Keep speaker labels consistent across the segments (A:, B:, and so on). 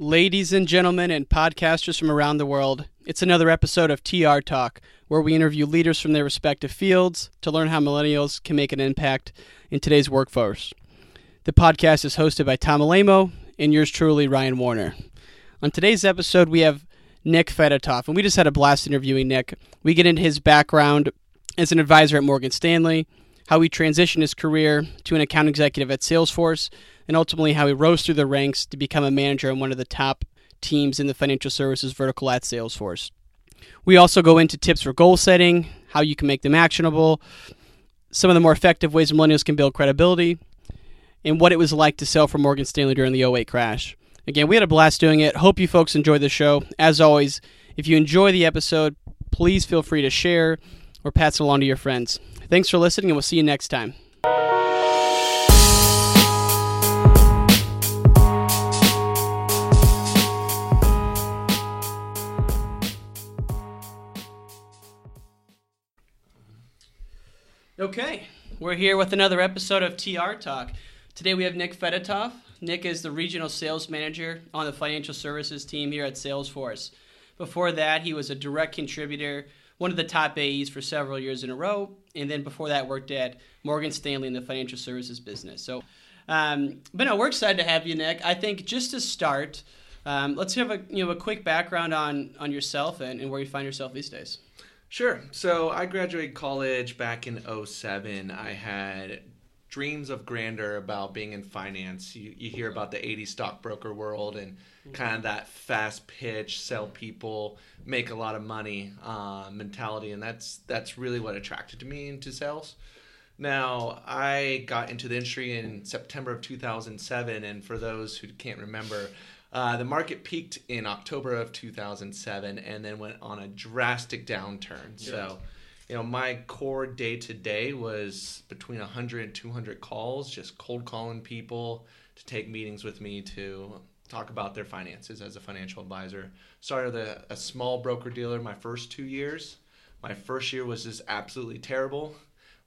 A: Ladies and gentlemen, and podcasters from around the world, it's another episode of TR Talk, where we interview leaders from their respective fields to learn how millennials can make an impact in today's workforce. The podcast is hosted by Tom Alamo and yours truly, Ryan Warner. On today's episode, we have Nick Fedotoff, and we just had a blast interviewing Nick. We get into his background as an advisor at Morgan Stanley, how he transitioned his career to an account executive at Salesforce, and ultimately how he rose through the ranks to become a manager on one of the top teams in the financial services vertical at Salesforce. We also go into tips for goal setting, how you can make them actionable, some of the more effective ways millennials can build credibility, and what it was like to sell for Morgan Stanley during the 08 crash. Again, we had a blast doing it. Hope you folks enjoyed the show. As always, if you enjoy the episode, please feel free to share or pass it along to your friends. Thanks for listening, and we'll see you next time. Okay, we're here with another episode of TR Talk. Today we have Nick Fedotoff. Nick is the regional sales manager on the financial services team here at Salesforce. Before that, he was a direct contributor, one of the top AEs for several years in a row, and then before that, worked at Morgan Stanley in the financial services business. So, um, but no, we're excited to have you, Nick. I think just to start, um, let's have a you know a quick background on on yourself and, and where you find yourself these days.
B: Sure. So I graduated college back in 07. I had dreams of grandeur about being in finance. You, you hear about the 80 stockbroker world and kind of that fast pitch, sell people, make a lot of money uh, mentality, and that's that's really what attracted me into sales. Now I got into the industry in September of 2007, and for those who can't remember. Uh, the market peaked in October of 2007 and then went on a drastic downturn. So, you know, my core day to day was between 100 and 200 calls, just cold calling people to take meetings with me to talk about their finances as a financial advisor. Started a, a small broker dealer my first two years. My first year was just absolutely terrible.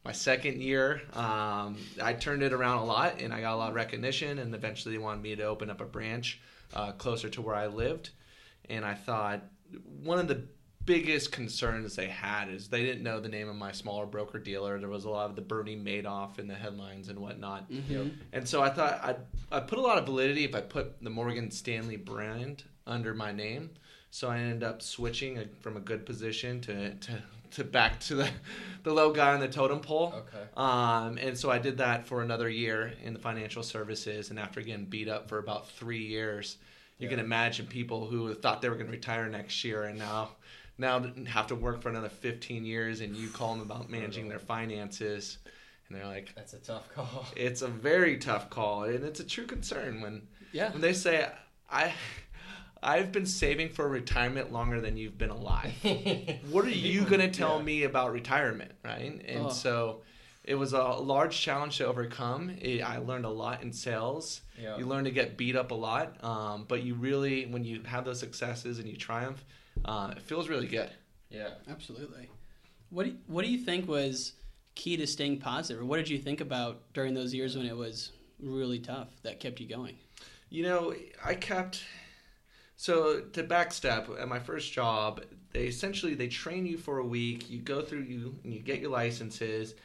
B: My second year, um, I turned it around a lot and I got a lot of recognition, and eventually they wanted me to open up a branch uh, closer to where I lived. And I thought one of the biggest concerns they had is they didn't know the name of my smaller broker dealer. There was a lot of the Bernie Madoff in the headlines and whatnot. Mm-hmm. And so I thought I'd, I'd put a lot of validity if I put the Morgan Stanley brand under my name. So I ended up switching a, from a good position to, to, to back to the, the low guy on the totem pole.
C: Okay.
B: Um, and so I did that for another year in the financial services. And after getting beat up for about three years, you yeah. can imagine people who thought they were going to retire next year and now now have to work for another 15 years and you call them about managing their finances and they're like
C: that's a tough call
B: it's a very tough call and it's a true concern when
A: yeah
B: when they say i I've been saving for retirement longer than you've been alive. what are you going to tell yeah. me about retirement, right? And oh. so it was a large challenge to overcome. It, I learned a lot in sales. Yeah. You learn to get beat up a lot, um, but you really, when you have those successes and you triumph, uh, it feels really good.
C: Yeah,
A: absolutely. What do you, What do you think was key to staying positive, or what did you think about during those years when it was really tough that kept you going?
B: You know, I kept so to backstep, at my first job, they essentially they train you for a week. You go through you and you get your licenses,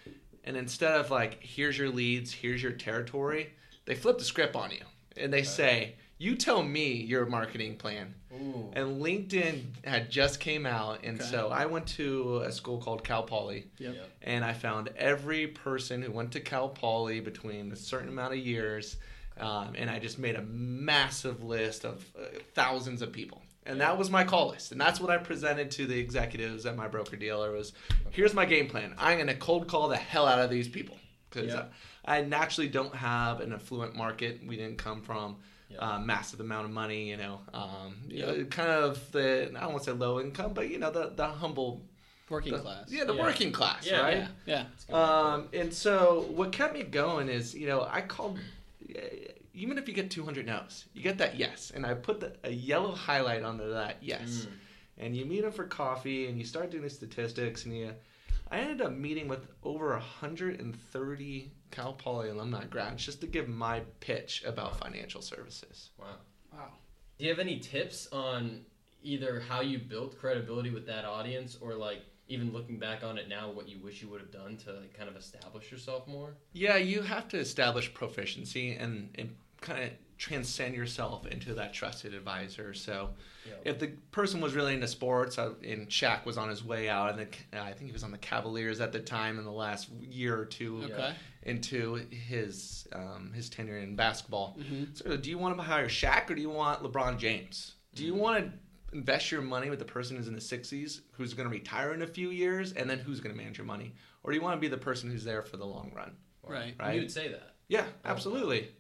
B: and instead of like here's your leads, here's your territory, they flip the script on you and they say you tell me your marketing plan. Ooh. And LinkedIn had just came out, and okay. so I went to a school called Cal Poly,
A: yep.
B: and I found every person who went to Cal Poly between a certain amount of years um, and I just made a massive list of uh, thousands of people. And that was my call list. And that's what I presented to the executives at my broker dealer was, here's my game plan. I'm going to cold call the hell out of these people. Because yeah. I, I, naturally don't have an affluent market. We didn't come from a uh, massive amount of money, you know, um, you know, kind of the, I don't want to say low income, but, you know, the, the humble
A: working
B: the,
A: class.
B: Yeah, the yeah. working class,
A: yeah,
B: right?
A: Yeah.
B: yeah. Um, and so what kept me going is, you know, I called even if you get 200 no's, you get that yes. And I put the, a yellow highlight under that yes. Mm. And you meet them for coffee and you start doing the statistics and you. I ended up meeting with over 130 Cal Poly alumni grads just to give my pitch about financial services.
C: Wow.
A: Wow.
C: Do you have any tips on either how you built credibility with that audience or like even looking back on it now what you wish you would have done to like kind of establish yourself more?
B: Yeah, you have to establish proficiency and, and kind of transcend yourself into that trusted advisor. So,
C: Yeah.
B: if the person was really into sports, uh, and Shaq was on his way out, and the, uh, I think he was on the Cavaliers at the time in the last year or two
A: Okay.
B: into his um, his tenure in basketball.
A: hmm
B: So, do you want to hire Shaq or do you want LeBron James? Do you want to invest your money with the person who's in the 60s, who's going to retire in a few years, and then who's going to manage your money? Or do you want to be the person who's there for the long run?
A: Right.
B: Right.
C: You would say that.
B: Yeah, absolutely.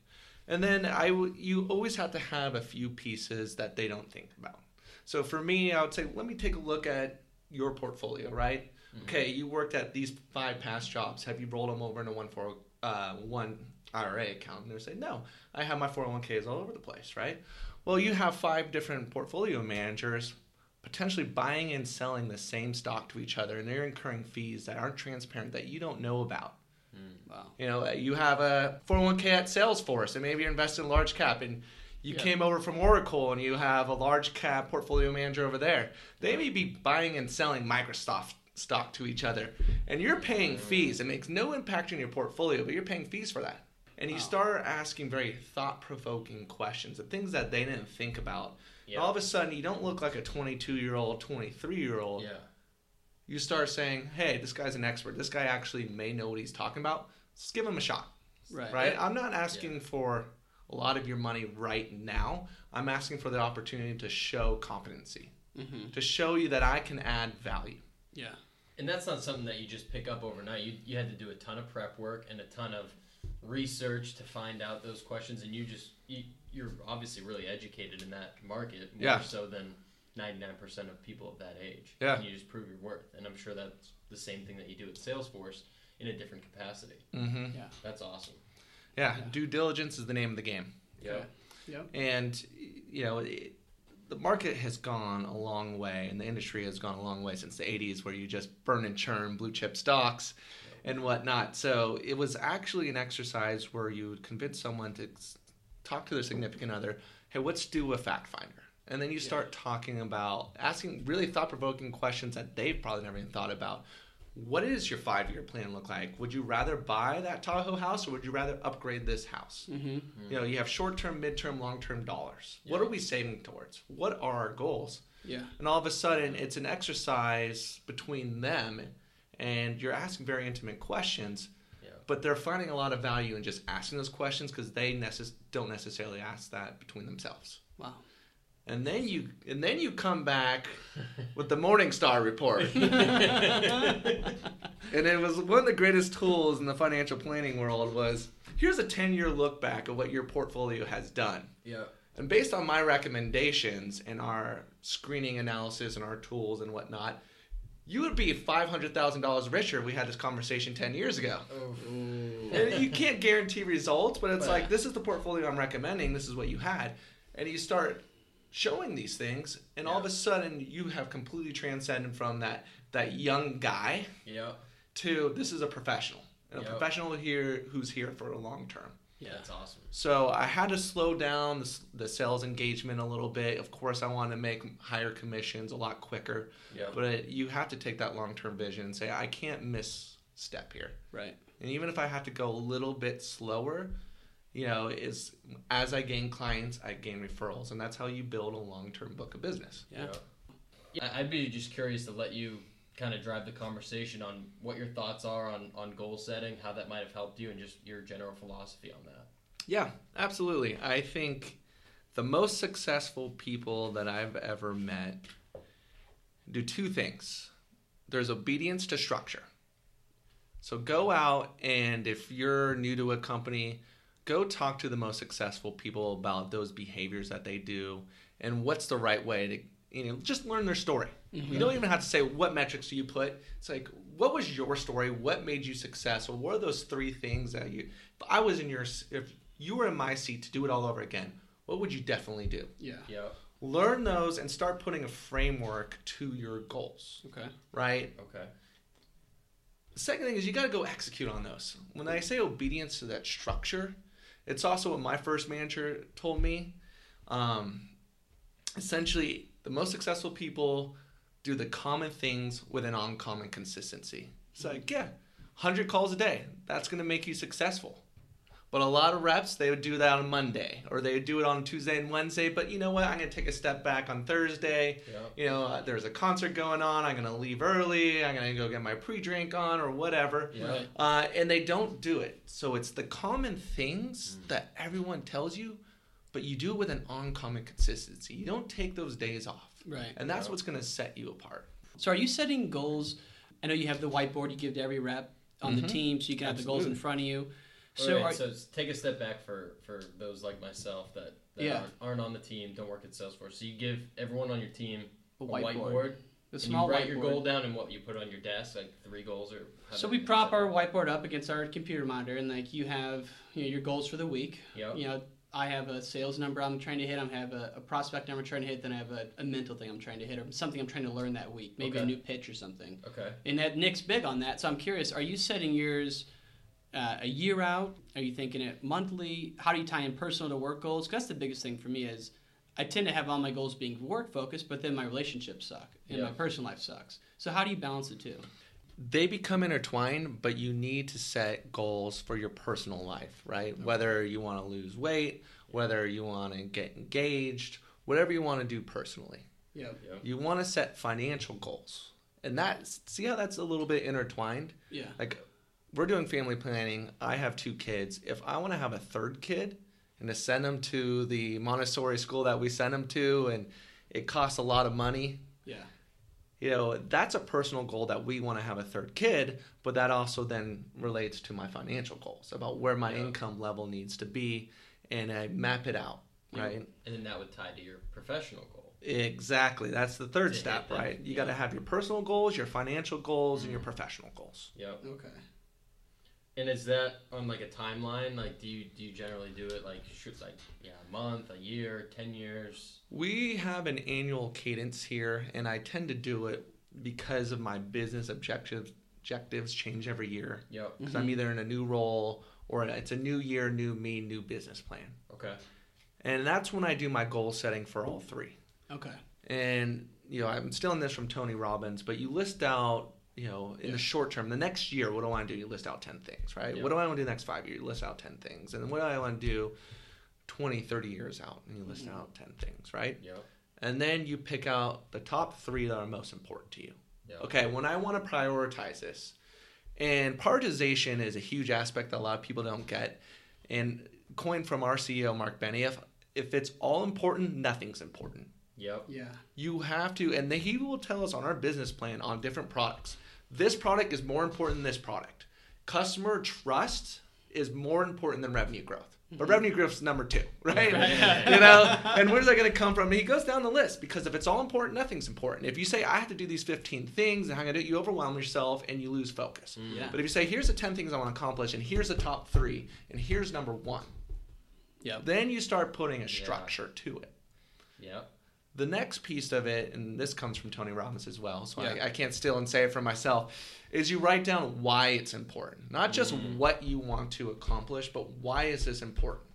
B: And then I, w- you always have to have a few pieces that they don't think about. So for me, I would say, let me take a look at your portfolio. Right? Okay, you worked at these five past jobs. Have you rolled them over into one for uh, one IRA account? And they say, no, I have my 401ks all over the place. Right? Well, you have five different portfolio managers potentially buying and selling the same stock to each other, and they're incurring fees that aren't transparent that you don't know about. Mm.
A: Wow.
B: You know, you have a 401k at Salesforce, and maybe you're invested in large cap, and you
A: Yeah.
B: came over from Oracle, and you have a large cap portfolio manager over there. They may be buying and selling Microsoft stock to each other, and you're paying mm. fees. It makes no impact on your portfolio, but you're paying fees for that. And you
A: Wow.
B: start asking very thought provoking questions, the things that they didn't think about.
C: Yeah.
B: All of a sudden, you don't look like a 22 year old, 23 year old
C: Yeah.
B: You start saying, "Hey, this guy's an expert. This guy actually may know what he's talking about. Let's give him a shot."
A: Right.
B: Right? I'm not asking for a lot of your money right now. I'm asking for the opportunity to show competency,
A: hmm
B: to show you that I can add value.
A: Yeah.
C: And that's not something that you just pick up overnight. You, you had to do a ton of prep work and a ton of research to find out those questions. And you just, you, you're obviously really educated in that market more
B: Yeah.
C: so than 99% of people of that age.
B: Yeah.
C: And you just prove your worth. And I'm sure that's the same thing that you do at Salesforce in a different capacity.
B: Mm-hmm.
A: Yeah.
C: That's awesome.
B: Yeah.
A: Yeah.
B: Due diligence is the name of the game,
C: Yeah.
A: Yep.
B: and you know. It, the market has gone a long way, and the industry has gone a long way since the 80s, where you just burn and churn blue chip stocks and whatnot. So it was actually an exercise where you would convince someone to talk to their significant other, hey, let's do a fact finder. And then you start talking about asking really thought provoking questions that they've probably never even thought about. What does your five year plan look like? Would you rather buy that Tahoe house or would you rather upgrade this house?
A: hmm
B: You know, you have short term, mid term, long term dollars. What are we saving towards? What are our goals?
A: Yeah.
B: And all of a sudden, it's an exercise between them, and you're asking very intimate questions.
C: Yeah.
B: But they're finding a lot of value in just asking those questions because they necess- don't necessarily ask that between themselves.
A: Wow.
B: And then you and then you come back with the Morningstar report. and it was one of the greatest tools in the financial planning world was here's a 10 year look back of what your portfolio has done.
C: Yeah.
B: And based on my recommendations and our screening analysis and our tools and whatnot, you would be $500,000 richer if we had this conversation 10 years ago. And you can't guarantee results, but it's
A: Right.
B: like, this is the portfolio I'm recommending, this is what you had. And you start showing these things, and all of a sudden you have completely transcended from that, that young guy
C: Yeah.
B: to this is a professional. And a professional here who's here for a long term.
A: Yeah.
C: That's awesome.
B: So I had to slow down the, the sales engagement a little bit. Of course, I want to make higher commissions a lot quicker,
C: Yeah.
B: but you have to take that long term vision and say, I can't misstep here.
A: Right.
B: And even if I have to go a little bit slower, you know, is as I gain clients, I gain referrals, and that's how you build a long term book of business.
A: Yeah.
C: Yeah, I'd be just curious to let you kind of drive the conversation on what your thoughts are on, on goal setting, how that might have helped you, and just your general philosophy on that.
B: Yeah, absolutely. I think the most successful people that I've ever met do two things there's obedience to structure. So go out and if you're new to a company, go talk to the most successful people about those behaviors that they do and what's the right way to you know just learn their story. You mm-hmm. don't even have to say what metrics do you put. It's like what was your story? What made you successful? What are those three things that you if I was in your if you were in my seat to do it all over again, what would you definitely do?
A: Yeah.
C: Yeah.
B: Learn those and start putting a framework to your goals,
A: Okay.
B: right?
C: Okay.
B: The second thing is you got to go execute on those. When I say obedience to that structure, it's also what my first manager told me. Um, essentially the most successful people do the common things with an uncommon consistency. It's like, yeah, 100 calls a day. That's going to make you successful. But a lot of reps, they would do that on Monday or they would do it on Tuesday and Wednesday. But you know what? I'm going to take a step back on Thursday.
C: Yep.
B: You know, uh, there's a concert going on. I'm going to leave early. I'm going to go get my pre drink on or whatever.
C: Yeah.
B: Uh, and they don't do it. So it's the common things that everyone tells you, but you do it with an uncommon consistency. You don't take those days off.
A: Right.
B: And that's
C: Yeah.
B: what's going to set you apart.
A: So are you setting goals? I know you have the whiteboard you give to every rep on the
B: Mhm.
A: team, so you can have the goals in front of you.
C: So,
A: are,
C: so take a step back for for those like myself that, that
A: Yeah.
C: aren't, aren't on the team, don't work at Salesforce. So you give everyone on your team
A: a whiteboard.
C: a
A: whiteboard,
C: whiteboard,
A: the
C: and
A: small
C: you write
A: whiteboard.
C: your goal down and what you put on your desk, like three goals or.
A: So we prop our whiteboard up against our computer monitor, and like you have you know, your goals for the week.
C: Yep.
A: You know, I have a sales number I'm trying to hit. I have a, a prospect number I'm trying to hit. Then I have a, a mental thing I'm trying to hit, or something I'm trying to learn that week. Maybe a new pitch or something.
C: Okay.
A: And that Nick's big on that. So I'm curious: Are you setting yours uh, a year out? Are you thinking it monthly? How do you tie in personal to work goals? 'Cause that's the biggest thing for me is I tend to have all my goals being work focused, but then my relationships suck and my personal life sucks. So how do you balance the two?
B: They become intertwined, but you need to set goals for your personal life, right? Whether you want to lose weight, whether you want to get engaged, whatever you want to do personally.
A: Yeah.
C: Yep.
B: You want to set financial goals. And that see how that's a little bit intertwined?
A: Yeah.
B: Like we're doing family planning. I have two kids. If I want to have a third kid and to send them to the Montessori school that we send them to and it costs a lot of money,
A: Yeah.
B: you know, that's a personal goal that we want to have a third kid, but that also then relates to my financial goals about where my
C: Yeah.
B: income level needs to be and I map it out,
A: Yeah.
B: right?
C: And then that would tie to your professional goal.
B: Exactly. That's the third
C: To
B: step, right? You
C: yeah.
B: got to have your personal goals, your financial goals, and your mm. professional goals.
C: Yep.
A: Okay.
C: And is that on like a timeline? Like, do you do you generally do it like should like yeah, a month, a year, ten years?
B: We have an annual cadence here, and I tend to do it because of my business objectives. Objectives change every year
C: Yep.
B: because I'm mm-hmm. either in a new role or it's a new year, new me, new business plan,
C: Okay.
B: and that's when I do my goal setting for all three.
A: Okay.
B: And you know, I'm stealing this from Tony Robbins, but you list out, you know, in
A: Yeah.
B: the short term, the next year, what do I want to do? You list out 10 things, right?
C: Yeah.
B: What do I want to do the next five years? You list out 10 things. And then what do I want to do 20, 30 years out? And you list
A: Mhm.
B: out 10 things, right?
C: Yep.
B: And then you pick out the top three that are most important to you.
C: Yep.
B: Okay, when I want to prioritize this, and prioritization is a huge aspect that a lot of people don't get. And coined from our CEO, Marc Benioff, if, if it's all important, nothing's important.
C: Yep.
A: Yeah.
B: You have to, and then he will tell us on our business plan on different products. This product is more important than this product. Customer trust is more important than revenue growth. But revenue growth is number two, right?
C: Right.
B: you know, and where's that going to come from? And he goes down the list because if it's all important, nothing's important. If you say I have to do these 15 things and how I'm going to do it, you overwhelm yourself and you lose focus.
C: Mm.
A: Yeah.
B: But if you say here's the 10 things I want to accomplish and here's the top three and here's number one,
A: Yep.
B: then you start putting a
C: Yeah.
B: structure to it.
C: Yep.
B: The next piece of it, and this comes from Tony Robbins as well, so
A: Yeah.
B: I, I can't steal and say it for myself, is you write down why it's important. Not just
C: Mm.
B: what you want to accomplish, but why is this important?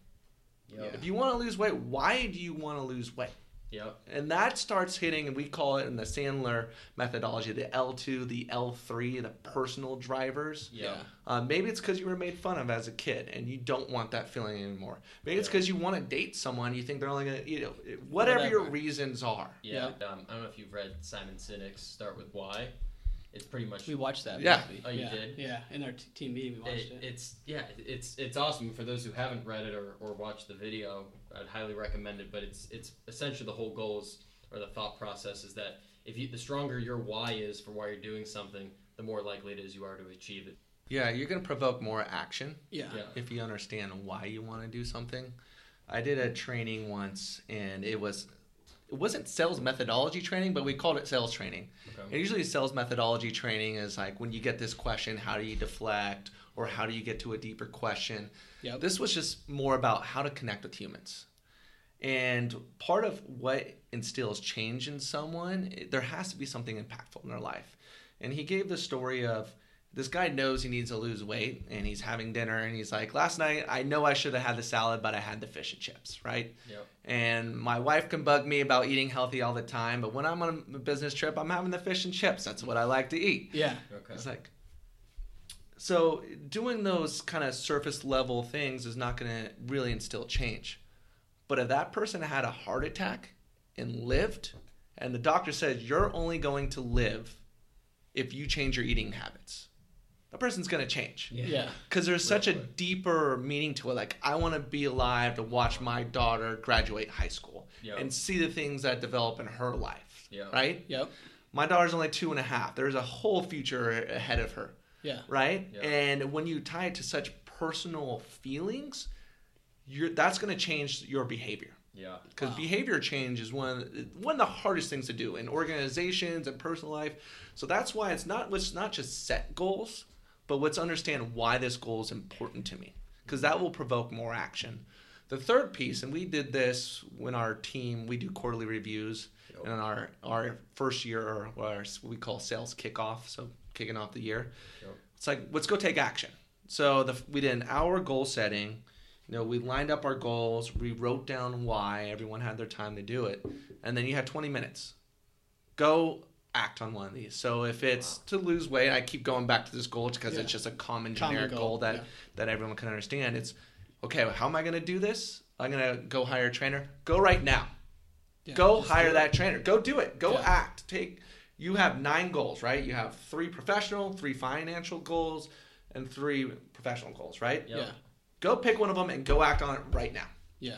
B: If you want to lose weight, why do you want to lose weight?
C: Yep.
B: And that starts hitting, and we call it in the Sandler methodology, the L2, the L3, the personal drivers.
C: Yep.
B: Uh, maybe it's because you were made fun of as a kid and you don't want that feeling anymore. Maybe it's because you want to date someone, you think they're only going to, you know, whatever, your reasons are.
C: Yeah. Um, I don't know if you've read Simon Sinek's Start with Why. It's pretty much
A: We watched that.
B: Yeah.
A: movie.
C: Oh, you
A: yeah.
C: did?
A: Yeah. In our t- team meeting, we watched
C: it,
A: it.
C: it's yeah it's it's awesome for those who haven't read it or, or watched the video i'd highly recommend it but it's it's essentially the whole goal is or the thought process is that if you the stronger your why is for why you're doing something the more likely it is you are to achieve it
B: Yeah, you're going to provoke more action
A: yeah.
C: yeah
B: if you understand why you want to do something. I did a training once and it was it wasn't sales methodology training, but we called it sales training. And usually sales methodology training is like when you get this question, how do you deflect or how do you get to a deeper question?
A: Yep.
B: This was just more about how to connect with humans. And part of what instills change in someone, there has to be something impactful in their life. And he gave the story of This guy knows he needs to lose weight and he's having dinner and he's like, last night I know I should have had the salad, but I had the fish and chips, right?
C: Yep.
B: And my wife can bug me about eating healthy all the time, but when I'm on a business trip, I'm having the fish and chips. That's what I like to eat.
A: Yeah.
C: Okay.
B: It's like, so doing those kind of surface level things is not going to really instill change. But if that person had a heart attack and lived, and the doctor said you're only going to live if you change your eating habits, that person's going to change
A: Yeah.
B: because there's such a
C: quick.
B: deeper meaning to it. Like I want to be alive to watch my daughter graduate high school
C: Yeah.
B: and see the things that develop in her life.
C: Yeah.
B: Right.
A: Yep.
B: My daughter's only two and a half. There's a whole future ahead of her.
A: Yeah.
B: Right.
C: Yeah.
B: And when you tie it to such personal feelings, you're that's going to change your behavior.
C: Yeah.
B: Because
A: Wow.
B: behavior change is one of, the- one of the hardest things to do in organizations and personal life. So that's why it's not let's not just set goals, but let's understand why this goal is important to me. Because that will provoke more action. The third piece, and we did this when our team we do quarterly reviews,
C: Yep.
B: and our our first year or what we call sales kickoff, so kicking off the year.
C: Yep.
B: It's like let's go take action. So the, we did an hour goal setting. You know, we lined up our goals. We wrote down why. Everyone had their time to do it, and then you had 20 minutes. Go act on one of these. So if it's to lose weight, I keep going back to this goal because
A: Yeah.
B: it's just a common
A: Common
B: generic
A: goal,
B: goal, that
A: yeah.
B: that everyone can understand. It's okay. How am I going to do this? I'm going to go hire a trainer. Go right now.
A: Yeah,
B: Go hire that trainer. Go do it. Go
A: Yeah.
B: act. Take. You have nine goals, right? You have three professional, three financial goals, and three professional goals, right?
C: Yep.
A: Yeah.
B: Go pick one of them and go act on it right now.
A: Yeah.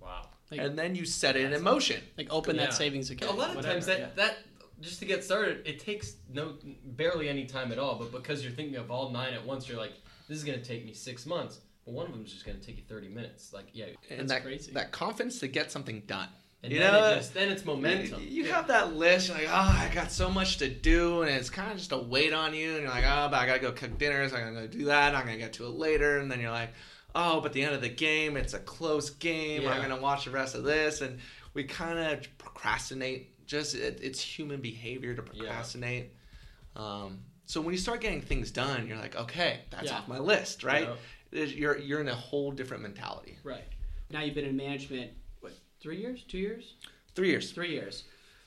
C: Wow.
A: Like,
B: and then you set it in motion.
A: like open
C: Yeah.
A: that savings account.
C: a lot of
A: whatever,
C: times that
A: yeah.
C: that just to get started, it takes no barely any time at all. But because you're thinking of all nine at once, you're like, this is gonna take me six months. But one of them is just gonna take you 30 minutes. Like, yeah.
B: And that
A: crazy.
B: that confidence to get something done.
C: And
B: You
C: then
B: know,
C: it just then it's momentum.
B: You have that list, you're like, oh, I got so much to do, and it's kind of just a weight on you, and you're like, oh, but I gotta go cook dinners, I'm gonna go do that, I'm gonna get to it later, and then you're like, oh, but the end of the game, it's a close game, I'm gonna watch the rest of this, and we kind of procrastinate. Just it, it's human behavior to procrastinate. Um, so when you start getting things done, you're like, okay, that's
A: Yeah.
B: off my list, right? You're you're in a whole different mentality.
A: Right. Now you've been in management, what, three years? Two years?
B: Three years.
A: Three years.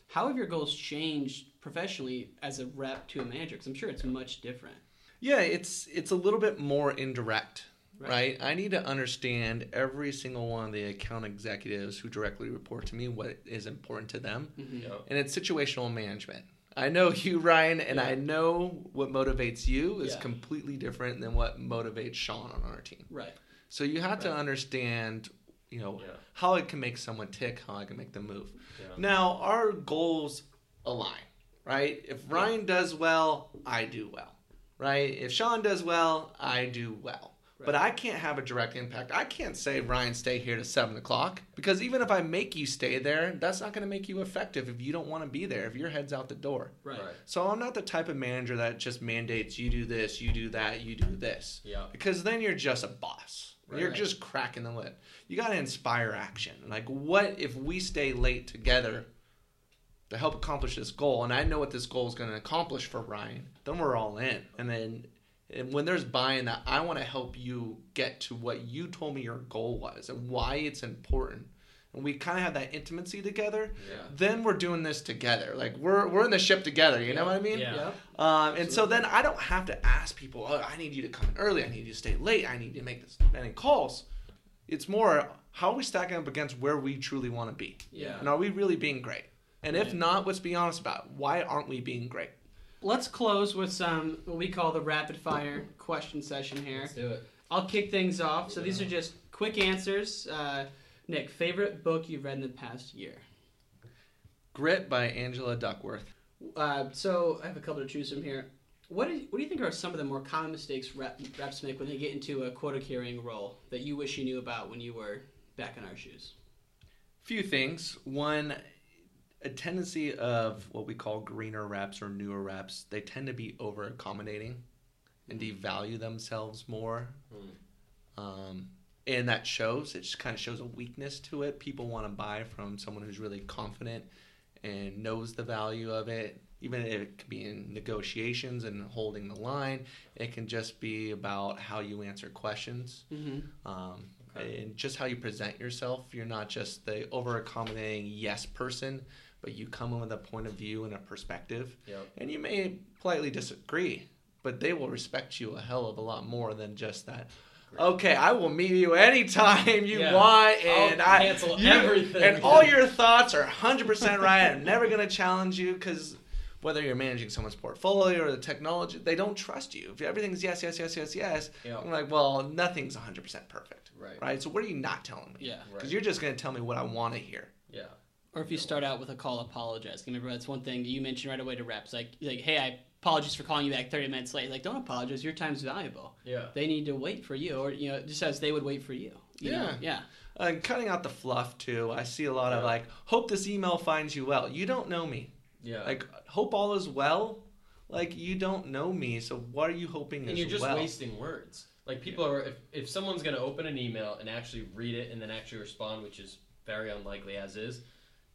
A: How have your goals changed professionally as a rep to a manager? Because I'm sure it's much different.
B: Yeah, it's it's a little bit more indirect,
A: Right.
B: right. I need to understand every single one of the account executives who directly report to me what is important to them,
A: Mhm.
C: Yep.
B: and it's situational management. I know you, Ryan, and
A: Yeah.
B: I know what motivates you is
A: Yeah.
B: completely different than what motivates Sean on our team.
A: Right.
B: So you have to understand, you know,
C: Yeah.
B: how it can make someone tick, how I can make them move.
C: Yeah.
B: Now, our goals align, right? If Ryan does well, I do well, right? If Sean does well, I do well. But I can't have a direct impact. I can't say, Ryan, stay here to seven o'clock. Because even if I make you stay there, that's not going to make you effective if you don't want to be there, if your head's out the door.
A: Right.
C: Right.
B: So I'm not the type of manager that just mandates you do this, you do that, you do this.
C: Yeah.
B: Because then you're just a boss. You're just cracking the lid. You got to inspire action. Like, what if we stay late together to help accomplish this goal? And I know what this goal is going to accomplish for Ryan. Then we're all in. And then and when there's buy-in that I want to help you get to what you told me your goal was and why it's important, and we kind of have that intimacy together.
C: Yeah.
B: Then we're doing this together. Like we're we're in the ship together. You know what I mean?
C: Yeah.
A: Yep.
B: Um, and so then I don't have to ask people, oh, I need you to come in early. I need you to stay late. I need you to make this many calls. It's more, how are we stacking up against where we truly want to be?
A: Yeah.
B: And are we really being great? And if not, let's be honest about it. why aren't we being great?
A: Let's close with some what we call the rapid fire question session here.
C: Let's do it.
A: I'll kick things off. So these are just quick answers. Uh, Nick, favorite book you've read in the past year?
B: Grit by Angela Duckworth.
A: Uh, so I have a couple to choose from here. What do, you, what do you think are some of the more common mistakes rep, reps make when they get into a quota carrying role that you wish you knew about when you were back in our shoes?
B: Few things. One, a tendency of what we call greener reps or newer reps, they tend to be over accommodating and devalue themselves more.
C: Hmm.
B: Um, and that shows. It just kind of shows a weakness to it. People want to buy from someone who's really confident and knows the value of it. even if it could be in negotiations and holding the line. It can just be about how you answer questions
A: Mm-hmm.
B: um,
C: Okay.
B: and just how you present yourself. You're not just the over accommodating yes person, but you come in with a point of view and a perspective.
C: Yep.
B: And you may politely disagree, but they will respect you a hell of a lot more than just that.
C: Great.
B: Okay, I will meet you anytime you
C: Yeah.
B: want,
C: I'll
B: and I
C: cancel
B: you-
C: everything.
B: and all your thoughts are 100% right. I'm never gonna challenge you because whether you're managing someone's portfolio or the technology, they don't trust you. If everything's yes, yes, yes, yes, yes. I'm like, well, nothing's 100% perfect,
C: Right.
B: right? So what are you not telling me?
A: Yeah.
B: Because
C: Right.
B: you're just gonna tell me what I want to hear.
C: Yeah.
A: Or if you start out with a call apologizing. Remember, that's one thing you mentioned right away to reps. Like, like, hey, I apologize for calling you back 30 minutes late. Like, don't apologize. Your time's valuable.
C: Yeah.
A: They need to wait for you, or you know, just as they would wait for you. you know?
B: Yeah.
A: Yeah.
B: And cutting out the fluff too. I see a lot of like, hope this email finds you well. You don't know me.
C: Yeah.
B: Like, hope all is well. Like, you don't know me, so what are you hoping
C: and you're just
B: well?
C: wasting words. Like people are, if, if someone's going to open an email and actually read it and then actually respond, which is very unlikely as is,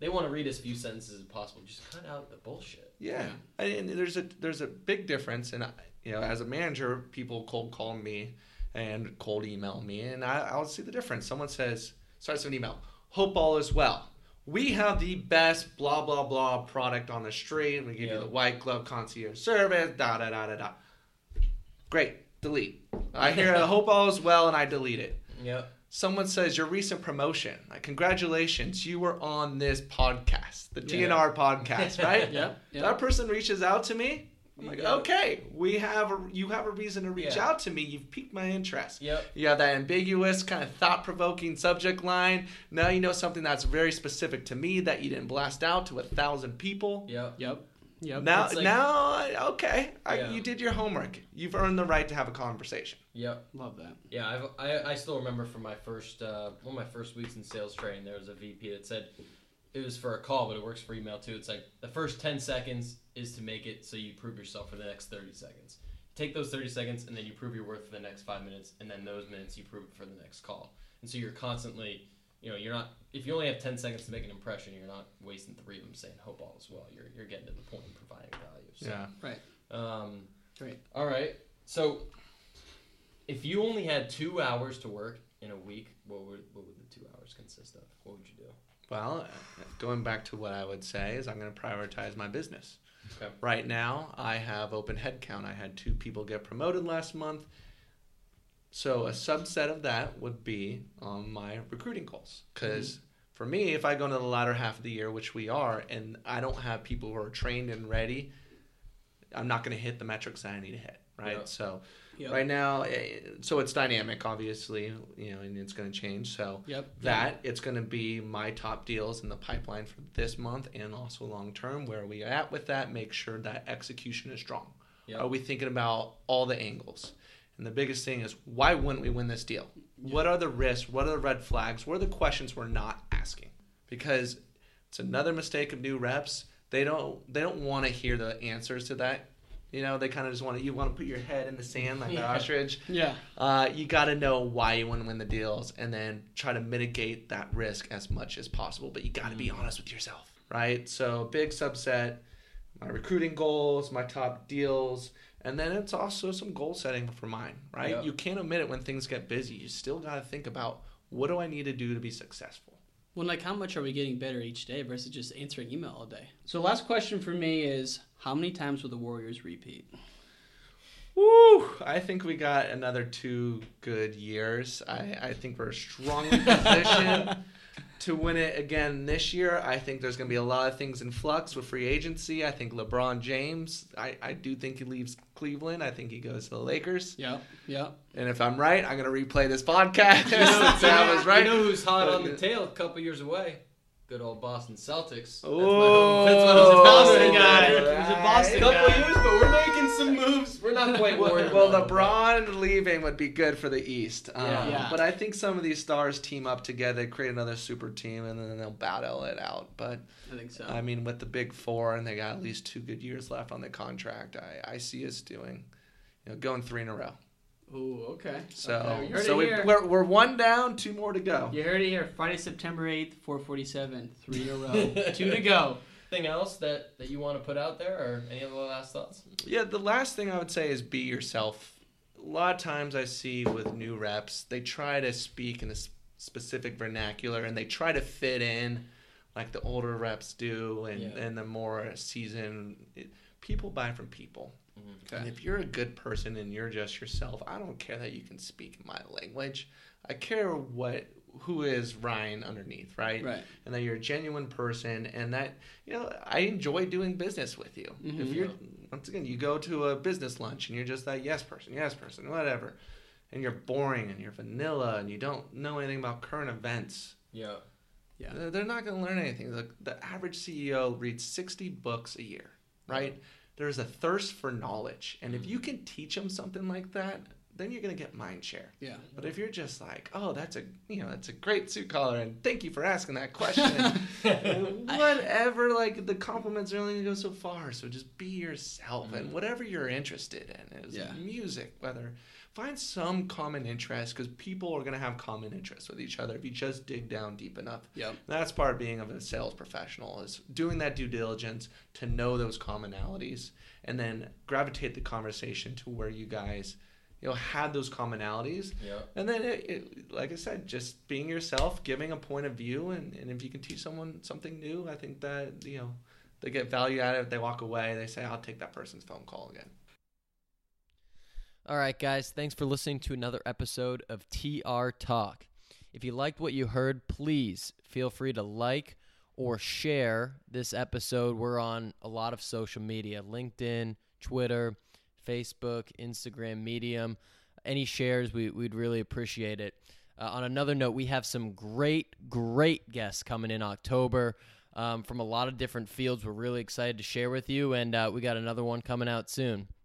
C: they want to read as few sentences as possible. Just cut out the bullshit.
B: Yeah, and there's a there's a big difference, and I, you know, as a manager, people cold call me and cold email me, and I, I'll see the difference. Someone says, starts an email, hope all is well. We have the best blah blah blah product on the street. We give you the white glove concierge service. Da da da da da. Great, delete. I hear hope all is well, and I delete it.
C: Yep.
B: Someone says your recent promotion. Like, congratulations, you were on this podcast, the
C: Yeah.
B: TNR podcast, right?
A: Yep.
B: that person reaches out to me i'm like
C: Yeah.
B: okay we have a you have a reason to reach
C: Yeah.
B: out to me you've piqued my interest
C: Yep.
B: you have that ambiguous kind of thought-provoking subject line now you know something that's very specific to me that you didn't blast out to a thousand people
C: Yep.
A: Yep. Yep.
B: now
C: like-
B: now okay I,
C: Yeah.
B: you did your homework you've earned the right to have a conversation
C: Yep.
A: Love that.
C: Yeah, I've, I I still remember from my first uh, one of my first weeks in sales training, there was a VP that said it was for a call, but it works for email too. It's like the first ten seconds is to make it so you prove yourself for the next thirty seconds. Take those thirty seconds and then you prove your worth for the next five minutes, and then those minutes you prove it for the next call. And so you're constantly, you know, you're not if you only have ten seconds to make an impression, you're not wasting three of them saying hope all is well. You're you're getting to the point and providing value. So,
B: yeah
C: Um,
A: Great.
C: all right. So, if you only had two hours to work in a week, what would what would the two hours consist of? What would you do?
B: well uh, going back to what i would say is i'm going to prioritize my business
C: Okay.
B: Right now, I have open headcount. I had two people get promoted last month. So a subset of that would be on my recruiting goals. Because for me, if I go into the latter half of the year, which we are, and I don't have people who are trained and ready, I'm not going to hit the metrics that I need to hit. Right.
C: Yeah.
B: So
A: Yep.
B: right now, eh, so it's dynamic, obviously, you know, and it's going to change. So
A: Yep.
B: that it's going to be my top deals in the pipeline for this month and also long term where are we at with that make sure that execution is strong
C: Yep.
B: are we thinking about all the angles and the biggest thing is why wouldn't we win this deal? What are the risks? What are the red flags? What are the questions we're not asking? Because it's another mistake of new reps. They don't they don't want to hear the answers to that. You know they kind of just want to you want to put your head in the sand like
C: Yeah.
B: ostrich.
A: Yeah.
B: uh, you got to know why you want to win the deals and then try to mitigate that risk as much as possible. But you got to be honest with yourself, right? So, big subset, my recruiting goals, my top deals, and then it's also some goal setting for mine, right?
C: Yeah.
B: You can't omit it when things get busy. You still got to think about what do I need to do to be successful?
A: Well, like, how much are we getting better each day versus just answering email all day? So, last question for me is how many times will the Warriors repeat?
B: Woo! I think we got another two good years. I, I think we're strongly positioned to win it again this year. I think there's going to be a lot of things in flux with free agency. I think LeBron James, I, I do think he leaves Cleveland. I think he goes to the Lakers.
A: Yep. Yep.
B: And if I'm right, I'm going to replay this podcast.
C: You know,
B: I was right.
C: You know who's hot on the tail a couple years away? Good old Boston Celtics. That's my
B: Oh,
C: home. That's what I was
A: Boston guy. He's a Boston
C: couple
A: guy.
C: years, but we're making some moves. We're not quite
B: Well, well,
C: about it,
B: LeBron leaving would be good for the East. Um,
C: Yeah.
A: Yeah.
B: But I think some of these stars team up together, create another super team, and then they'll battle it out. But
A: I think so.
B: I mean, with the big four, and they got at least two good years left on the contract, I, I see us doing, you know, going three in a row.
A: Ooh, okay.
B: So,
A: Okay, you heard
B: so we, we're, we're one down, two more to go.
A: You heard it here. Friday, September 8th, 447. Three in a row. Two to go.
C: anything else that that you want to put out there, or any other last thoughts?
B: Yeah, the last thing I would say is be yourself. A lot of times I see with new reps, they try to speak in a specific vernacular and they try to fit in like the older reps do and,
C: Yeah.
B: and the more seasoned. It, people buy from people. Mm-hmm. And if you're a good person and you're just yourself, I don't care that you can speak my language. I care what who is Ryan underneath, right?
A: Right.
B: And that you're a genuine person and that you know, I enjoy doing business with you.
A: Mhm.
B: If you're once again, you go to a business lunch and you're just that yes person, yes person, whatever. And you're boring and you're vanilla and you don't know anything about current events.
C: Yeah.
A: Yeah.
B: They're they're not going to learn anything. The, the average CEO reads 60 books a year, right? There's a thirst for knowledge. And if you can teach them something like that, then you're going to get mind share.
A: Yeah.
B: But if you're just like, oh, that's a you know that's a great suit collar, and thank you for asking that question, whatever, like the compliments are only gonna go so far. So just be yourself, and mm-hmm. whatever you're interested in is
A: Yeah.
B: music, whether find some common interest because people are gonna have common interests with each other if you just dig down deep enough.
A: Yep.
B: That's part of being of a sales professional is doing that due diligence to know those commonalities and then gravitate the conversation to where you guys, you know, had those commonalities.
C: Yeah.
B: And then, it, it, like I said, just being yourself, giving a point of view, and, and if you can teach someone something new, I think that you know they get value out of it. They walk away. They say, "I'll take that person's phone call again."
C: All right, guys. Thanks for listening to another episode of TR Talk. If you liked what you heard, please feel free to like or share this episode. We're on a lot of social media LinkedIn, Twitter, Facebook, Instagram, Medium. Any shares, we, we'd really appreciate it. Uh, on another note, we have some great, great guests coming in October um, from a lot of different fields. We're really excited to share with you, and uh, we got another one coming out soon.